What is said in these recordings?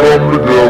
Come to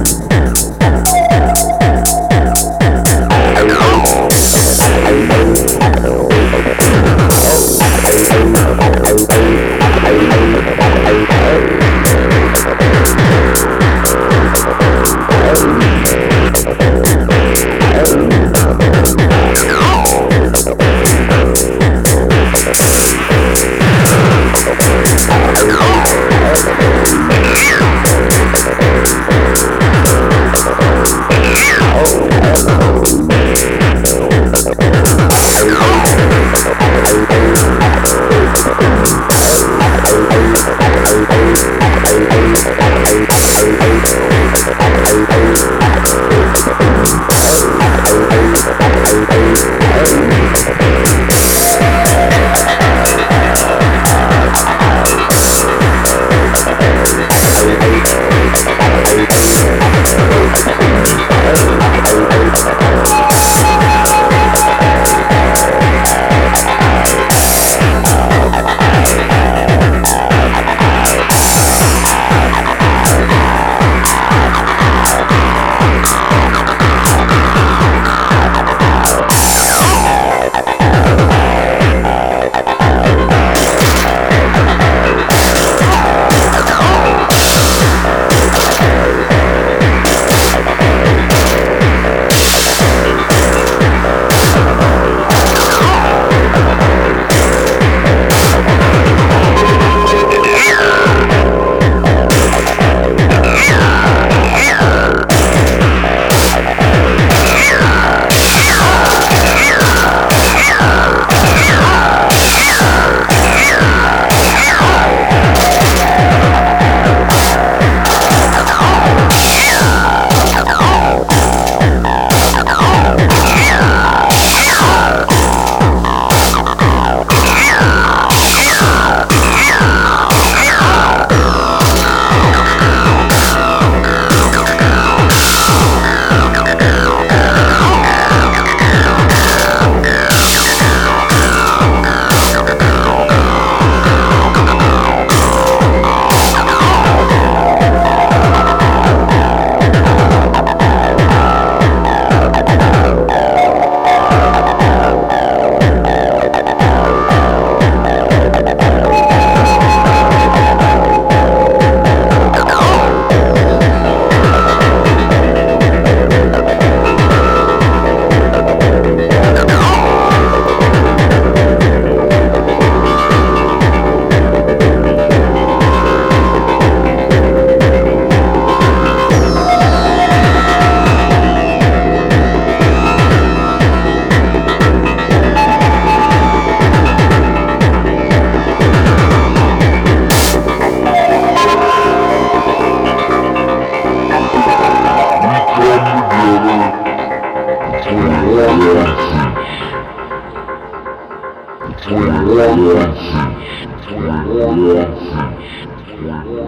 Thank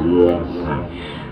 you.